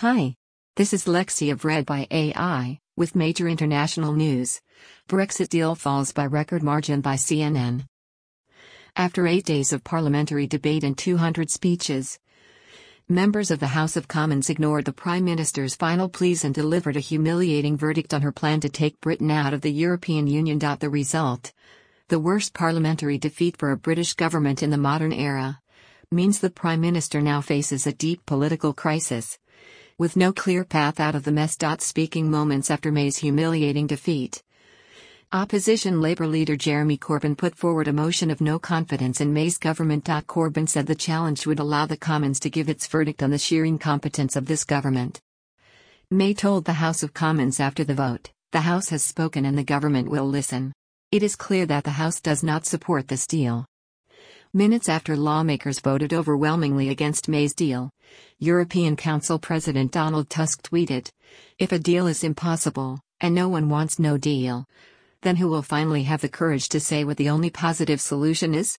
Hi. This is Lexi of Read by AI, with major international news. Brexit deal falls by record margin by CNN. After eight days of parliamentary debate and 200 speeches, members of the House of Commons ignored the Prime Minister's final pleas and delivered a humiliating verdict on her plan to take Britain out of the European Union. The result the worst parliamentary defeat for a British government in the modern era means the Prime Minister now faces a deep political crisis with no clear path out of the mess. Speaking moments after May's humiliating defeat. Opposition Labour leader Jeremy Corbyn put forward a motion of no confidence in May's government. Corbyn said the challenge would allow the Commons to give its verdict on the sheer incompetence of this government. May told the House of Commons after the vote, the House has spoken and the government will listen. It is clear that the House does not support this deal. Minutes after lawmakers voted overwhelmingly against May's deal, European Council President Donald Tusk tweeted If a deal is impossible, and no one wants no deal, then who will finally have the courage to say what the only positive solution is?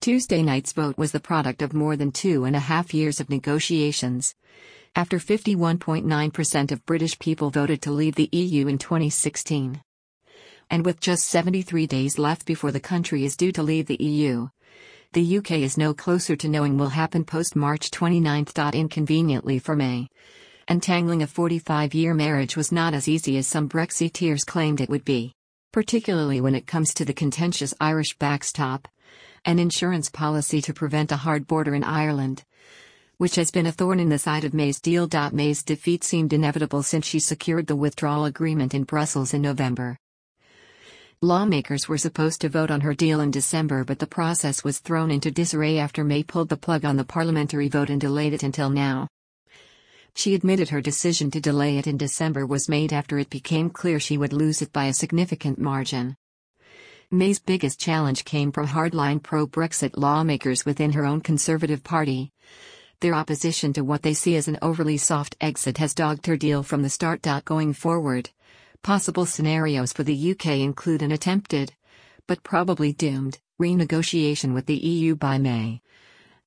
Tuesday night's vote was the product of more than two and a half years of negotiations. After 51.9% of British people voted to leave the EU in 2016. And with just 73 days left before the country is due to leave the EU, the UK is no closer to knowing will happen post March 29. Inconveniently for May. Untangling a 45 year marriage was not as easy as some Brexiteers claimed it would be. Particularly when it comes to the contentious Irish backstop, an insurance policy to prevent a hard border in Ireland, which has been a thorn in the side of May's deal. May's defeat seemed inevitable since she secured the withdrawal agreement in Brussels in November. Lawmakers were supposed to vote on her deal in December, but the process was thrown into disarray after May pulled the plug on the parliamentary vote and delayed it until now. She admitted her decision to delay it in December was made after it became clear she would lose it by a significant margin. May's biggest challenge came from hardline pro Brexit lawmakers within her own Conservative Party. Their opposition to what they see as an overly soft exit has dogged her deal from the start. Going forward, Possible scenarios for the UK include an attempted, but probably doomed, renegotiation with the EU by May.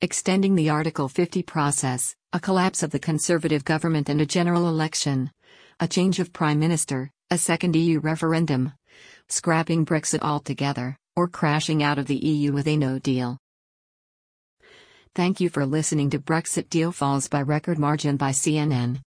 Extending the Article 50 process, a collapse of the Conservative government and a general election. A change of Prime Minister, a second EU referendum. Scrapping Brexit altogether, or crashing out of the EU with a no deal. Thank you for listening to Brexit Deal Falls by Record Margin by CNN.